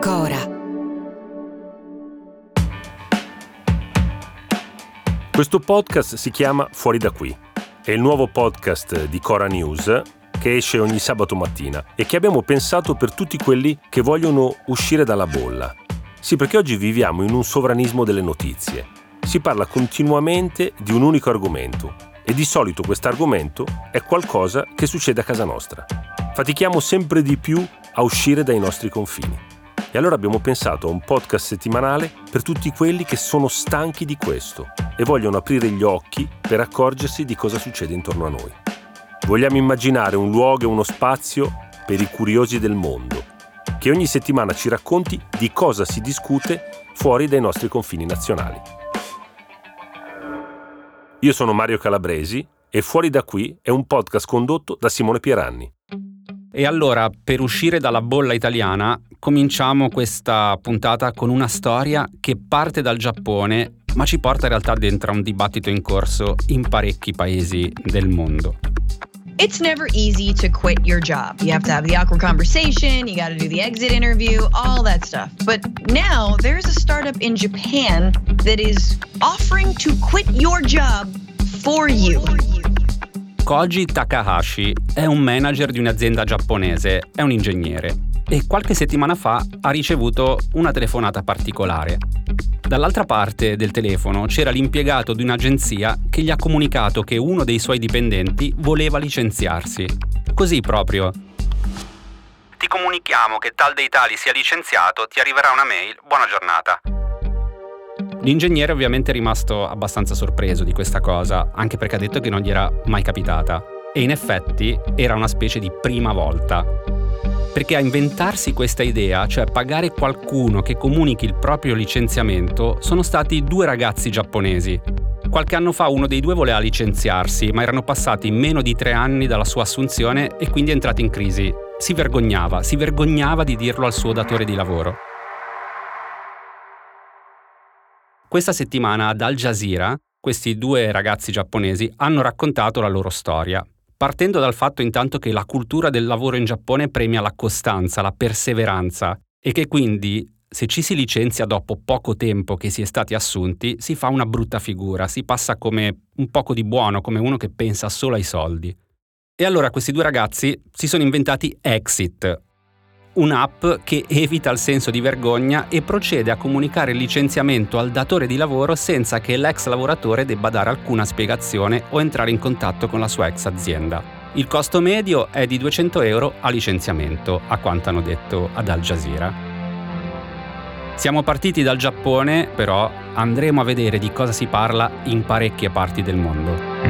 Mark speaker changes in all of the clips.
Speaker 1: Cora.
Speaker 2: Questo podcast si chiama Fuori da qui. È il nuovo podcast di Cora News che esce ogni sabato mattina e che abbiamo pensato per tutti quelli che vogliono uscire dalla bolla. Sì, perché oggi viviamo in un sovranismo delle notizie. Si parla continuamente di un unico argomento e di solito questo argomento è qualcosa che succede a casa nostra. Fatichiamo sempre di più a uscire dai nostri confini. E allora abbiamo pensato a un podcast settimanale per tutti quelli che sono stanchi di questo e vogliono aprire gli occhi per accorgersi di cosa succede intorno a noi. Vogliamo immaginare un luogo e uno spazio per i curiosi del mondo, che ogni settimana ci racconti di cosa si discute fuori dai nostri confini nazionali. Io sono Mario Calabresi e Fuori da qui è un podcast condotto da Simone Pieranni.
Speaker 3: E allora, per uscire dalla bolla italiana, cominciamo questa puntata con una storia che parte dal Giappone, ma ci porta in realtà dentro a un dibattito in corso in parecchi paesi del mondo.
Speaker 4: It's never easy to quit your job. You have to have the awkward conversation, you got to do the exit interview, all that stuff. But now there's a startup in Japan that is offering to quit your job for you.
Speaker 3: Koji Takahashi è un manager di un'azienda giapponese, è un ingegnere e qualche settimana fa ha ricevuto una telefonata particolare. Dall'altra parte del telefono c'era l'impiegato di un'agenzia che gli ha comunicato che uno dei suoi dipendenti voleva licenziarsi. Così proprio. Ti comunichiamo che tal dei tali sia licenziato, ti arriverà una mail, buona giornata. L'ingegnere ovviamente è rimasto abbastanza sorpreso di questa cosa, anche perché ha detto che non gli era mai capitata. E in effetti era una specie di prima volta. Perché a inventarsi questa idea, cioè pagare qualcuno che comunichi il proprio licenziamento, sono stati due ragazzi giapponesi. Qualche anno fa uno dei due voleva licenziarsi, ma erano passati meno di tre anni dalla sua assunzione e quindi è entrato in crisi. Si vergognava, si vergognava di dirlo al suo datore di lavoro. Questa settimana ad Al Jazeera questi due ragazzi giapponesi hanno raccontato la loro storia, partendo dal fatto intanto che la cultura del lavoro in Giappone premia la costanza, la perseveranza e che quindi se ci si licenzia dopo poco tempo che si è stati assunti, si fa una brutta figura, si passa come un poco di buono, come uno che pensa solo ai soldi. E allora questi due ragazzi si sono inventati Exit, un'app che evita il senso di vergogna e procede a comunicare il licenziamento al datore di lavoro senza che l'ex lavoratore debba dare alcuna spiegazione o entrare in contatto con la sua ex azienda. Il costo medio è di 200 euro a licenziamento, a quanto hanno detto ad Al Jazeera. Siamo partiti dal Giappone, però andremo a vedere di cosa si parla in parecchie parti del mondo.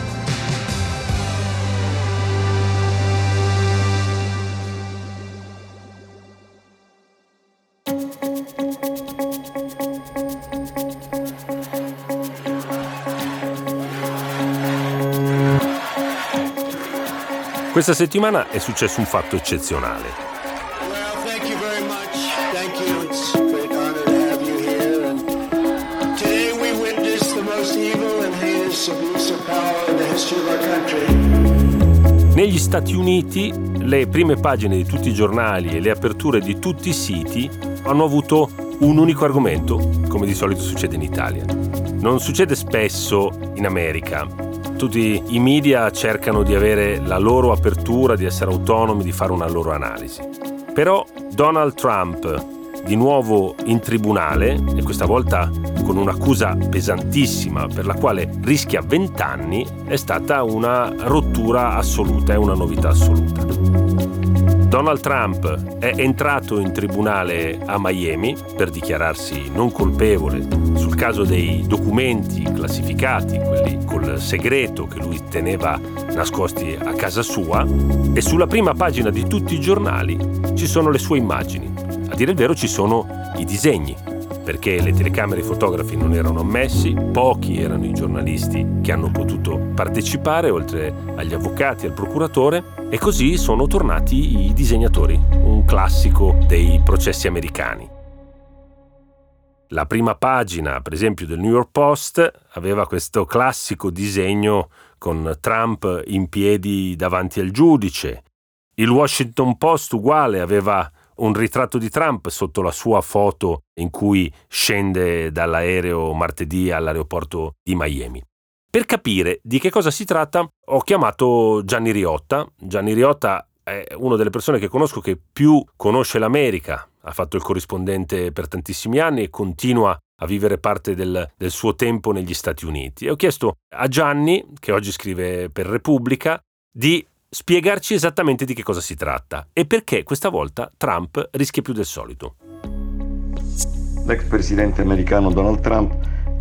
Speaker 5: Power in the history of our country.
Speaker 2: Negli Stati Uniti le prime pagine di tutti i giornali e le aperture di tutti i siti hanno avuto un unico argomento, come di solito succede in Italia. Non succede spesso in America, tutti i media cercano di avere la loro apertura, di essere autonomi, di fare una loro analisi. Però Donald Trump, di nuovo in tribunale, e questa volta con un'accusa pesantissima per la quale rischia 20 anni, è stata una rottura assoluta, è una novità assoluta. Donald Trump è entrato in tribunale a Miami per dichiararsi non colpevole sul caso dei documenti classificati, quelli col segreto che lui teneva nascosti a casa sua e sulla prima pagina di tutti i giornali ci sono le sue immagini. A dire il vero ci sono i disegni perché le telecamere e i fotografi non erano ammessi, pochi erano i giornalisti che hanno potuto partecipare, oltre agli avvocati e al procuratore, e così sono tornati i disegnatori, un classico dei processi americani. La prima pagina, per esempio, del New York Post aveva questo classico disegno con Trump in piedi davanti al giudice. Il Washington Post uguale aveva un ritratto di Trump sotto la sua foto in cui scende dall'aereo martedì all'aeroporto di Miami. Per capire di che cosa si tratta ho chiamato Gianni Riotta. Gianni Riotta è una delle persone che conosco che più conosce l'America, ha fatto il corrispondente per tantissimi anni e continua a vivere parte del, del, suo tempo negli Stati Uniti. E ho chiesto a Gianni, che oggi scrive per Repubblica, di spiegarci esattamente di che cosa si tratta e perché questa volta Trump rischia più del solito.
Speaker 6: L'ex presidente americano Donald Trump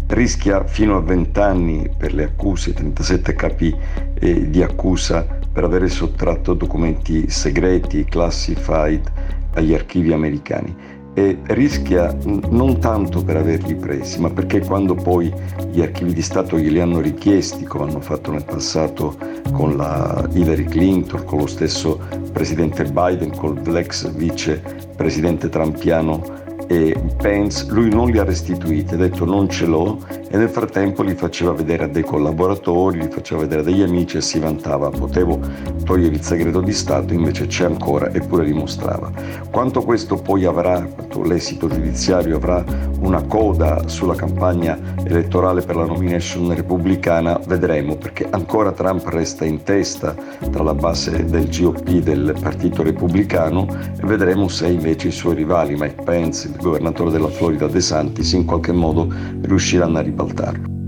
Speaker 6: rischia fino a 20 anni per le accuse, 37 capi eh, di accusa per aver sottratto documenti segreti, classified agli archivi americani e rischia non tanto per averli presi, ma perché quando poi gli archivi di Stato glieli hanno richiesti, come hanno fatto nel passato con la Hillary Clinton, con lo stesso presidente Biden, con l'ex vicepresidente trampiano e Pence, lui non li ha restituiti, ha detto non ce l'ho e nel frattempo li faceva vedere a dei collaboratori, li faceva vedere a degli amici e si vantava, potevo togliere il segreto di Stato, invece c'è ancora eppure li mostrava. Quanto questo poi avrà, quanto l'esito giudiziario avrà una coda sulla campagna elettorale per la nomination repubblicana, vedremo perché ancora Trump resta in testa tra la base del GOP del Partito Repubblicano e vedremo se invece i suoi rivali Mike Pence, il governatore della Florida De Santis in qualche modo riusciranno a ribaltarlo.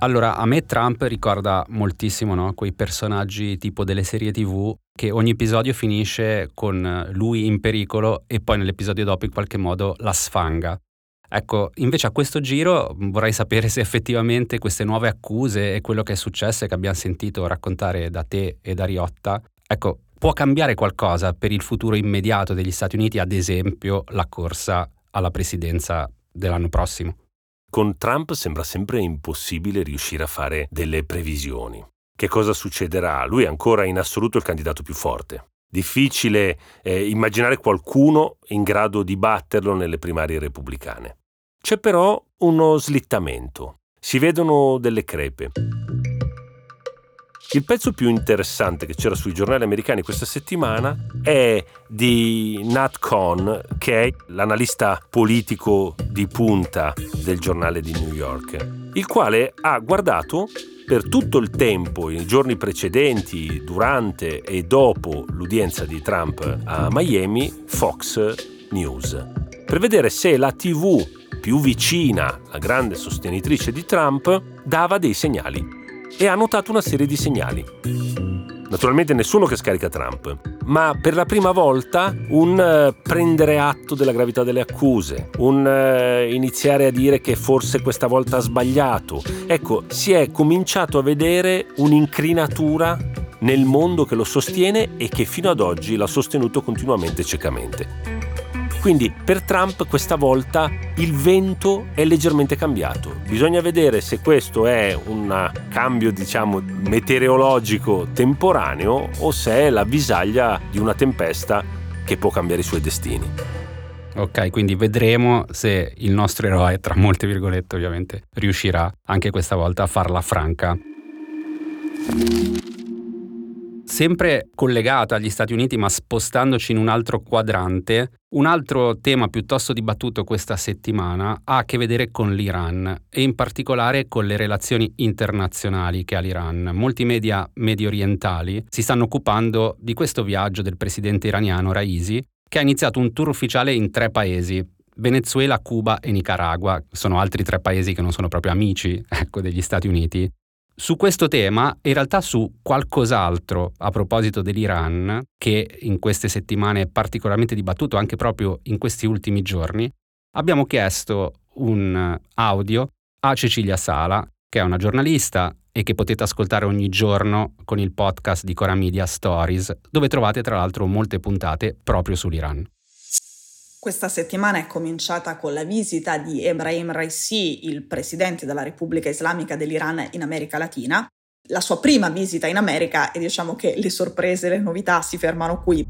Speaker 3: Allora, a me Trump ricorda moltissimo no? quei personaggi tipo delle serie tv che ogni episodio finisce con lui in pericolo e poi nell'episodio dopo in qualche modo la sfanga. Ecco, invece a questo giro vorrei sapere se effettivamente queste nuove accuse e quello che è successo e che abbiamo sentito raccontare da te e da Riotta, ecco, può cambiare qualcosa per il futuro immediato degli Stati Uniti, ad esempio la corsa alla presidenza dell'anno prossimo?
Speaker 2: Con Trump sembra sempre impossibile riuscire a fare delle previsioni. Che cosa succederà? Lui è ancora in assoluto il candidato più forte. Difficile eh, immaginare qualcuno in grado di batterlo nelle primarie repubblicane. C'è però uno slittamento. Si vedono delle crepe. Il pezzo più interessante che c'era sui giornali americani questa settimana è di Nat Cohn, che è l'analista politico di punta del giornale di New York, il quale ha guardato per tutto il tempo, i giorni precedenti, durante e dopo l'udienza di Trump a Miami, Fox News, per vedere se la TV più vicina, la grande sostenitrice di Trump, dava dei segnali e ha notato una serie di segnali. Naturalmente nessuno che scarica Trump, ma per la prima volta un uh, prendere atto della gravità delle accuse, un uh, iniziare a dire che forse questa volta ha sbagliato. Ecco, si è cominciato a vedere un'incrinatura nel mondo che lo sostiene e che fino ad oggi l'ha sostenuto continuamente ciecamente. Quindi per Trump questa volta il vento è leggermente cambiato. Bisogna vedere se questo è un cambio, diciamo, meteorologico temporaneo o se è la visaglia di una tempesta che può cambiare i suoi destini.
Speaker 3: Ok, quindi vedremo se il nostro eroe, tra molte virgolette ovviamente, riuscirà anche questa volta a farla franca. Sempre collegata agli Stati Uniti ma spostandoci in un altro quadrante, un altro tema piuttosto dibattuto questa settimana ha a che vedere con l'Iran e in particolare con le relazioni internazionali che ha l'Iran. Molti media medio orientali si stanno occupando di questo viaggio del presidente iraniano Raisi che ha iniziato un tour ufficiale in tre paesi, Venezuela, Cuba e Nicaragua, sono altri tre paesi che non sono proprio amici ecco, degli Stati Uniti, su questo tema, in realtà su qualcos'altro a proposito dell'Iran, che in queste settimane è particolarmente dibattuto anche proprio in questi ultimi giorni, abbiamo chiesto un audio a Cecilia Sala, che è una giornalista e che potete ascoltare ogni giorno con il podcast di Cora Media Stories, dove trovate tra l'altro molte puntate proprio sull'Iran.
Speaker 7: Questa settimana è cominciata con la visita di Ebrahim Raisi, il presidente della Repubblica Islamica dell'Iran in America Latina. La sua prima visita in America e diciamo che le sorprese, le novità si fermano qui.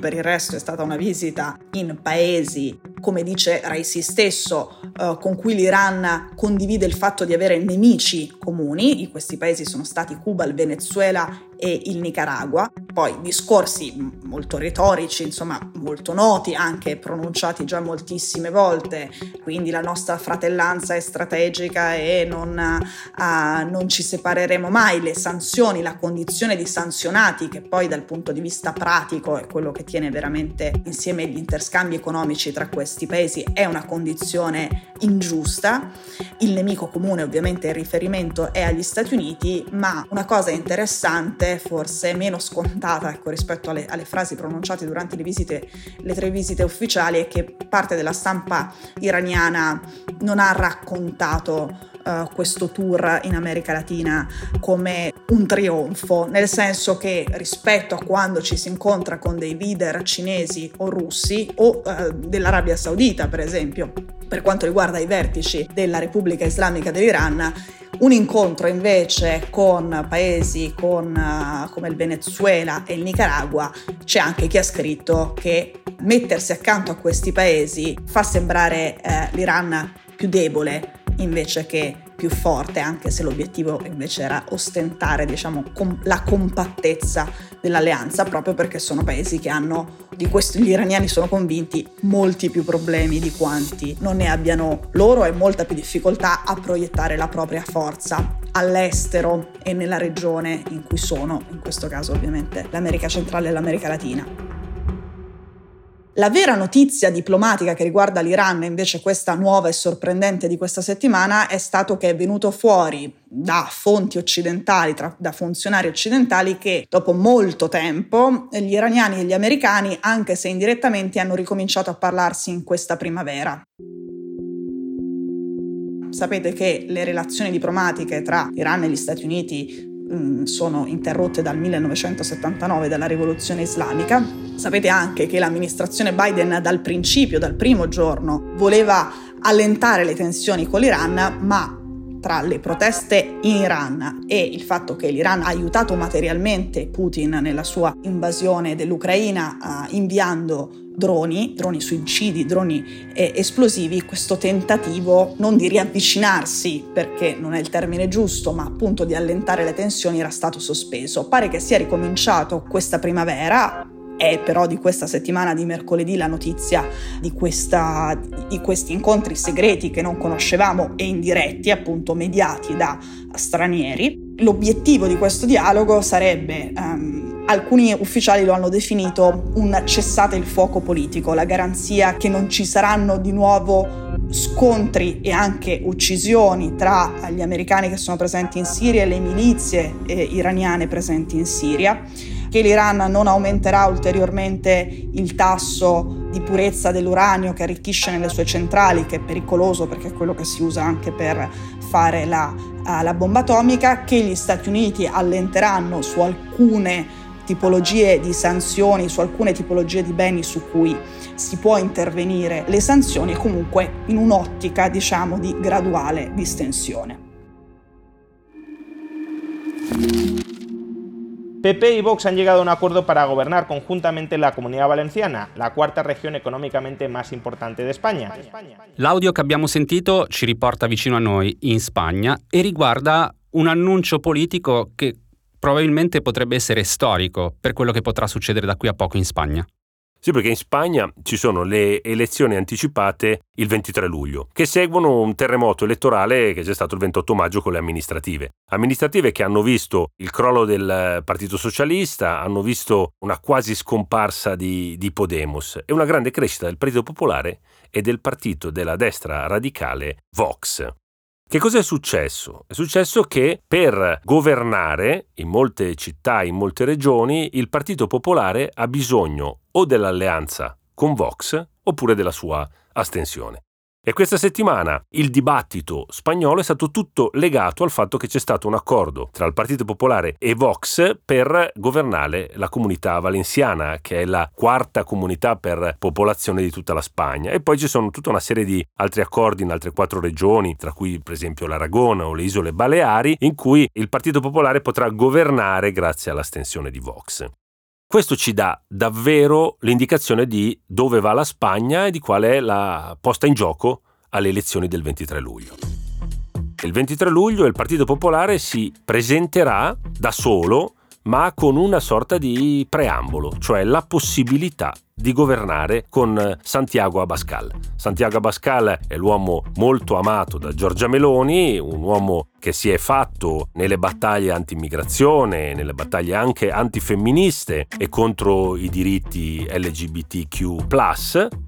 Speaker 7: Per il resto è stata una visita in paesi, come dice Raisi stesso, eh, con cui l'Iran condivide il fatto di avere nemici comuni. In questi paesi sono stati Cuba, il Venezuela e il Nicaragua. Poi discorsi molto retorici, insomma molto noti, anche pronunciati già moltissime volte, quindi la nostra fratellanza è strategica e non, uh, non ci separeremo mai, le sanzioni, la condizione di sanzionati che poi dal punto di vista pratico è quello che tiene veramente insieme gli interscambi economici tra questi paesi, è una condizione ingiusta. Il nemico comune ovviamente il riferimento è agli Stati Uniti, ma una cosa interessante forse meno scontata ecco, rispetto alle, alle, frasi pronunciate durante le, visite, le tre visite ufficiali è che parte della stampa iraniana non ha raccontato Uh, questo tour in America Latina come un trionfo, nel senso che rispetto a quando ci si incontra con dei leader cinesi o russi o uh, dell'Arabia Saudita, per esempio, per quanto riguarda i vertici della Repubblica Islamica dell'Iran, un incontro invece con paesi con, uh, come il Venezuela e il Nicaragua, c'è anche chi ha scritto che mettersi accanto a questi paesi fa sembrare uh, l'Iran più debole invece che più forte, anche se l'obiettivo invece era ostentare diciamo, com- la compattezza dell'alleanza, proprio perché sono paesi che hanno, di questo gli iraniani sono convinti, molti più problemi di quanti non ne abbiano loro e molta più difficoltà a proiettare la propria forza all'estero e nella regione in cui sono, in questo caso ovviamente l'America centrale e l'America Latina. La vera notizia diplomatica che riguarda l'Iran, invece questa nuova e sorprendente di questa settimana, è stato che è venuto fuori da fonti occidentali, tra, da funzionari occidentali, che dopo molto tempo gli iraniani e gli americani, anche se indirettamente, hanno ricominciato a parlarsi in questa primavera. Sapete che le relazioni diplomatiche tra Iran e gli Stati Uniti Mm, sono interrotte dal 1979 dalla rivoluzione islamica. Sapete anche che l'amministrazione Biden dal principio, dal primo giorno, voleva allentare le tensioni con l'Iran, ma tra le proteste in Iran e il fatto che l'Iran ha aiutato materialmente Putin nella sua invasione dell'Ucraina uh, inviando droni, droni suicidi, droni eh, esplosivi, questo tentativo non di riavvicinarsi, perché non è il termine giusto, ma appunto di allentare le tensioni era stato sospeso. Pare che sia ricominciato questa primavera, è però di questa settimana di mercoledì la notizia di, questa, di, questi incontri segreti che non conoscevamo e indiretti, appunto mediati da stranieri. L'obiettivo di questo dialogo sarebbe um, alcuni ufficiali lo hanno definito un cessate il fuoco politico, la garanzia che non ci saranno di nuovo scontri e anche uccisioni tra gli americani che sono presenti in Siria e le milizie eh, iraniane presenti in Siria, che l'Iran non aumenterà ulteriormente il tasso di purezza dell'uranio che arricchisce nelle sue centrali, che è pericoloso perché è quello che si usa anche per fare la, uh, la bomba atomica, che gli Stati Uniti allenteranno su alcune tipologie di sanzioni, su alcune tipologie di beni su cui si può intervenire le sanzioni comunque in un'ottica diciamo di graduale distensione.
Speaker 8: PP y Vox han llegado a un acuerdo para gobernar conjuntamente la Comunidad Valenciana, la quarta regione economicamente más importante de España.
Speaker 3: L'audio che abbiamo sentito ci riporta vicino a noi in Spagna e riguarda un annuncio politico che probabilmente potrebbe essere storico per quello che potrà succedere da qui a poco in Spagna.
Speaker 2: Sì, perché in Spagna ci sono le elezioni anticipate il 23 luglio, che seguono un terremoto elettorale che c'è stato il 28 maggio con le amministrative. Amministrative che hanno visto il crollo del Partito Socialista, hanno visto una quasi scomparsa di, di Podemos e una grande crescita del Partito Popolare e del partito della destra radicale Vox. Che cosa è successo? È successo che per governare in molte città, in molte regioni, il Partito Popolare ha bisogno o dell'alleanza con Vox oppure della sua astensione. E questa settimana il dibattito spagnolo è stato tutto legato al fatto che c'è stato un accordo tra il Partito Popolare e Vox per governare la comunità valenciana, che è la quarta comunità per popolazione di tutta la Spagna. E poi ci sono tutta una serie di altri accordi in altre quattro regioni, tra cui per esempio l'Aragona o le isole Baleari, in cui il Partito Popolare potrà governare grazie all'astensione di Vox. Questo ci dà davvero l'indicazione di dove va la Spagna e di qual è la posta in gioco alle elezioni del 23 luglio. Il 23 luglio il Partito Popolare si presenterà da solo, ma con una sorta di preambolo, cioè la possibilità di governare con Santiago Abascal. Santiago Abascal è l'uomo molto amato da Giorgia Meloni, un uomo che si è fatto nelle battaglie anti-immigrazione, nelle battaglie anche antifemministe e contro i diritti LGBTQ,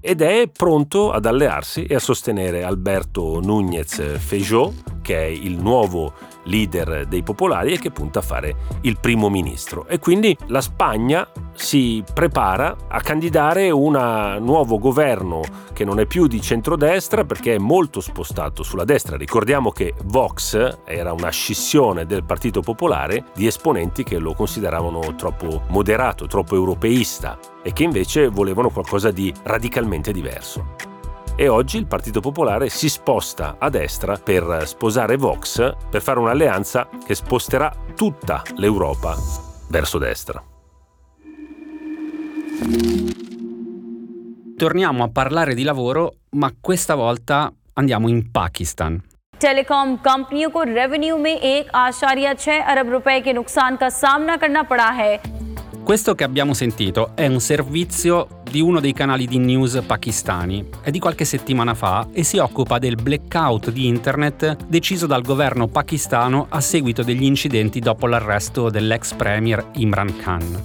Speaker 2: ed è pronto ad allearsi e a sostenere Alberto Núñez Feijó, che è il nuovo leader dei popolari e che punta a fare il primo ministro. E quindi la Spagna si prepara a candidare un nuovo governo che non è più di centrodestra perché è molto spostato sulla destra. Ricordiamo che Vox era una scissione del Partito Popolare di esponenti che lo consideravano troppo moderato, troppo europeista e che invece volevano qualcosa di radicalmente diverso e oggi il Partito Popolare si sposta a destra per sposare Vox per fare un'alleanza che sposterà tutta l'Europa verso destra.
Speaker 3: Torniamo a parlare di lavoro, ma questa volta andiamo in Pakistan.
Speaker 9: Telecom कंपनियों को रेवेन्यू में एक आशारिया छह अरब रुपए के नुकसान का सामना करना पड़ा है
Speaker 3: Questo che abbiamo sentito è un servizio di uno dei canali di news pakistani. È di qualche settimana fa e si occupa del blackout di internet deciso dal governo pakistano a seguito degli incidenti dopo l'arresto dell'ex premier Imran Khan.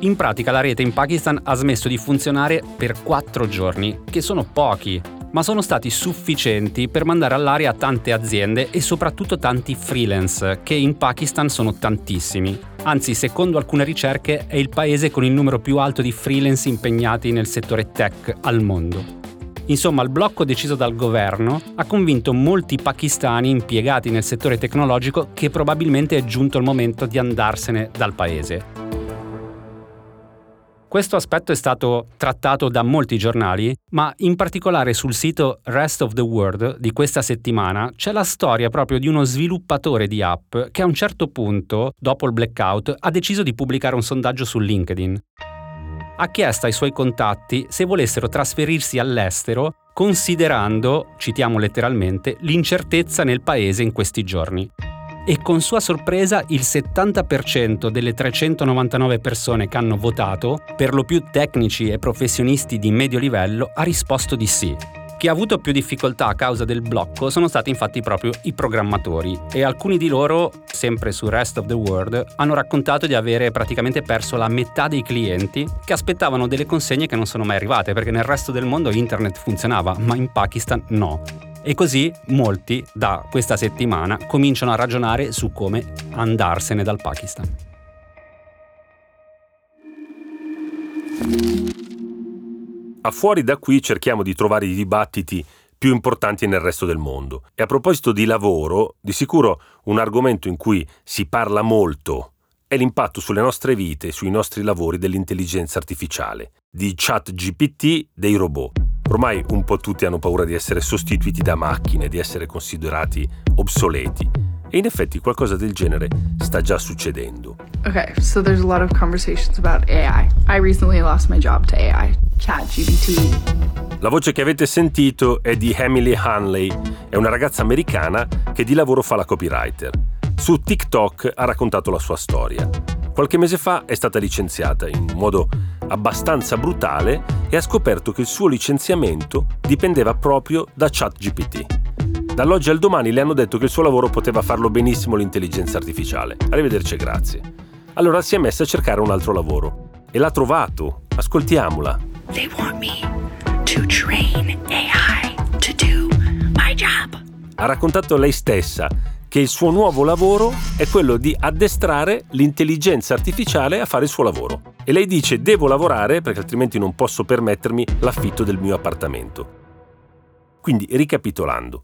Speaker 3: In pratica la rete in Pakistan ha smesso di funzionare per quattro giorni, che sono pochi, ma sono stati sufficienti per mandare all'aria tante aziende e soprattutto tanti freelance, che in Pakistan sono tantissimi. Anzi, secondo alcune ricerche, è il paese con il numero più alto di freelance impegnati nel settore tech al mondo. Insomma, il blocco deciso dal governo ha convinto molti pakistani impiegati nel settore tecnologico che probabilmente è giunto il momento di andarsene dal paese. Questo aspetto è stato trattato da molti giornali, ma in particolare sul sito Rest of the World di questa settimana c'è la storia proprio di uno sviluppatore di app che a un certo punto, dopo il blackout, ha deciso di pubblicare un sondaggio su LinkedIn. Ha chiesto ai suoi contatti se volessero trasferirsi all'estero considerando, citiamo letteralmente, l'incertezza nel paese in questi giorni e con sua sorpresa il 70% delle 399 persone che hanno votato, per lo più tecnici e professionisti di medio livello, ha risposto di sì. Chi ha avuto più difficoltà a causa del blocco sono stati infatti proprio i programmatori e alcuni di loro, sempre su Rest of the World, hanno raccontato di avere praticamente perso la metà dei clienti che aspettavano delle consegne che non sono mai arrivate perché nel resto del mondo internet funzionava, ma in Pakistan no. E così molti da questa settimana cominciano a ragionare su come andarsene dal Pakistan.
Speaker 2: A fuori da qui cerchiamo di trovare i dibattiti più importanti nel resto del mondo. E a proposito di lavoro, di sicuro un argomento in cui si parla molto è l'impatto sulle nostre vite e sui nostri lavori dell'intelligenza artificiale, di chat GPT, dei robot. Ormai un po' tutti hanno paura di essere sostituiti da macchine, di essere considerati obsoleti. E in effetti qualcosa del genere sta già succedendo.
Speaker 10: Okay, so there's a lot of conversations about AI. I recently lost my job to AI, ChatGPT.
Speaker 2: La voce che avete sentito è di Emily Hanley, è una ragazza americana che di lavoro fa la copywriter. Su TikTok ha raccontato la sua storia. Qualche mese fa è stata licenziata in modo abbastanza brutale e ha scoperto che il suo licenziamento dipendeva proprio da ChatGPT. Dall'oggi al domani le hanno detto che il suo lavoro poteva farlo benissimo l'intelligenza artificiale. Arrivederci e grazie. Allora si è messa a cercare un altro lavoro e l'ha trovato. Ascoltiamola.
Speaker 11: They want me to train AI to do my job.
Speaker 2: Ha raccontato lei stessa che il suo nuovo lavoro è quello di addestrare l'intelligenza artificiale a fare il suo lavoro. E lei dice devo lavorare perché altrimenti non posso permettermi l'affitto del mio appartamento. Quindi, ricapitolando,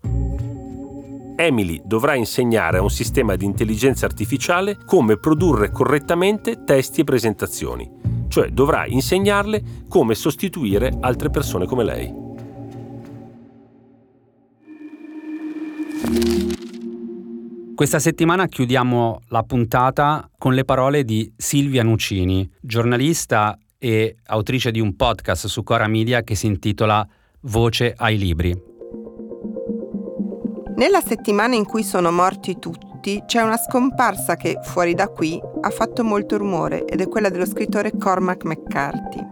Speaker 2: Emily dovrà insegnare a un sistema di intelligenza artificiale come produrre correttamente testi e presentazioni, cioè dovrà insegnarle come sostituire altre persone come lei.
Speaker 3: Questa settimana chiudiamo la puntata con le parole di Silvia Nucini, giornalista e autrice di un podcast su Cora Media che si intitola Voce ai libri.
Speaker 12: Nella settimana in cui sono morti tutti c'è una scomparsa che, fuori da qui, ha fatto molto rumore ed è quella dello scrittore Cormac McCarthy.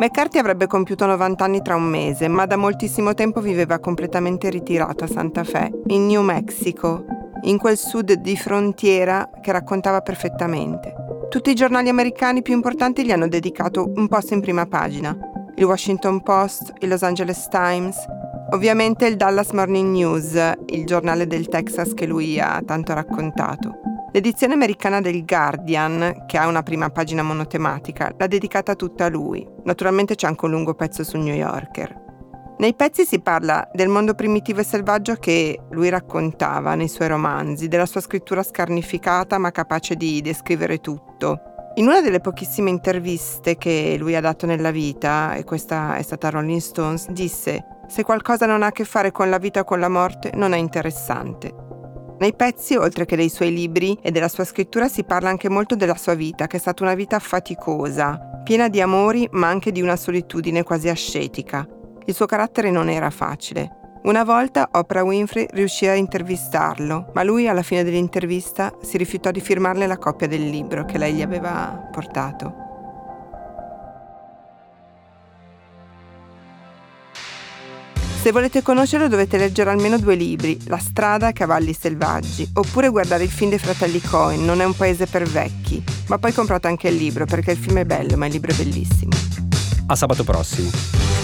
Speaker 12: McCarthy avrebbe compiuto 90 anni tra un mese, ma da moltissimo tempo viveva completamente ritirato a Santa Fe, in New Mexico, in quel sud di frontiera che raccontava perfettamente. Tutti i giornali americani più importanti gli hanno dedicato un post in prima pagina. Il Washington Post, il Los Angeles Times, ovviamente il Dallas Morning News, il giornale del Texas che lui ha tanto raccontato. L'edizione americana del Guardian, che ha una prima pagina monotematica, l'ha dedicata tutta a lui. Naturalmente c'è anche un lungo pezzo su New Yorker. Nei pezzi si parla del mondo primitivo e selvaggio che lui raccontava nei suoi romanzi, della sua scrittura scarnificata ma capace di descrivere tutto. In una delle pochissime interviste che lui ha dato nella vita, e questa è stata Rolling Stones, disse se qualcosa non ha a che fare con la vita o con la morte non è interessante. Nei pezzi, oltre che dei suoi libri e della sua scrittura, si parla anche molto della sua vita, che è stata una vita faticosa, piena di amori ma anche di una solitudine quasi ascetica. Il suo carattere non era facile. Una volta Oprah Winfrey riuscì a intervistarlo, ma lui alla fine dell'intervista si rifiutò di firmarle la copia del libro che lei gli aveva portato. Se volete conoscerlo dovete leggere almeno due libri, La strada e Cavalli selvaggi, oppure guardare il film dei fratelli Cohen, Non è un paese per vecchi, ma poi comprate anche il libro perché il film è bello, ma il libro è bellissimo.
Speaker 3: A sabato prossimo.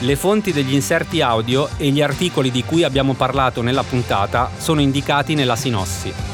Speaker 3: Le fonti degli inserti audio e gli articoli di cui abbiamo parlato nella puntata sono indicati nella sinossi.